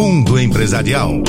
Mundo Empresarial.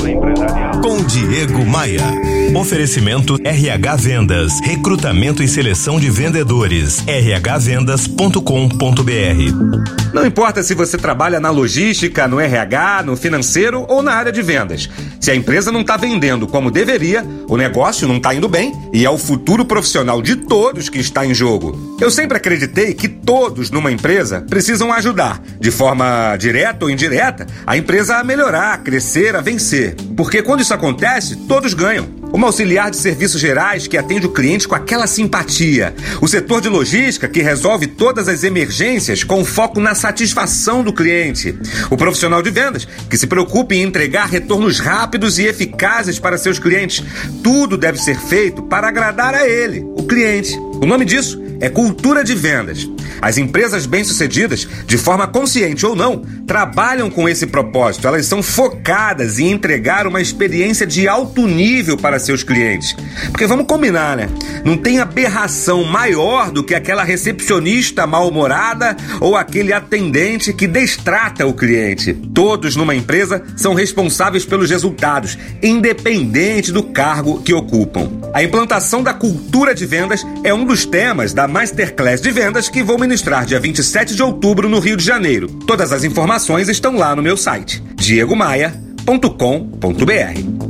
Com Diego Maia. Oferecimento RH Vendas. Recrutamento e seleção de vendedores. rhvendas.com.br. Não importa se você trabalha na logística, no RH, no financeiro ou na área de vendas. Se a empresa não está vendendo como deveria, o negócio não está indo bem e é o futuro profissional de todos que está em jogo. Eu sempre acreditei que todos numa empresa precisam ajudar, de forma direta ou indireta, a empresa a melhorar, a crescer, a vencer. Porque quando isso acontece, todos ganham. Uma auxiliar de serviços gerais que atende o cliente com aquela simpatia. O setor de logística que resolve todas as emergências com foco na satisfação do cliente. O profissional de vendas que se preocupa em entregar retornos rápidos e eficazes para seus clientes. Tudo deve ser feito para agradar a ele, o cliente. O nome disso é cultura de vendas. As empresas bem-sucedidas, de forma consciente ou não, trabalham com esse propósito. Elas são focadas em entregar uma experiência de alto nível para seus clientes. Porque vamos combinar, né? Não tem aberração maior do que aquela recepcionista mal-humorada ou aquele atendente que destrata o cliente. Todos numa empresa são responsáveis pelos resultados, independente do cargo que ocupam. A implantação da cultura de vendas é um dos temas da Masterclass de Vendas que vou ministrar dia 27 de outubro no Rio de Janeiro. Todas as informações estão lá no meu site, diegomaia.com.br.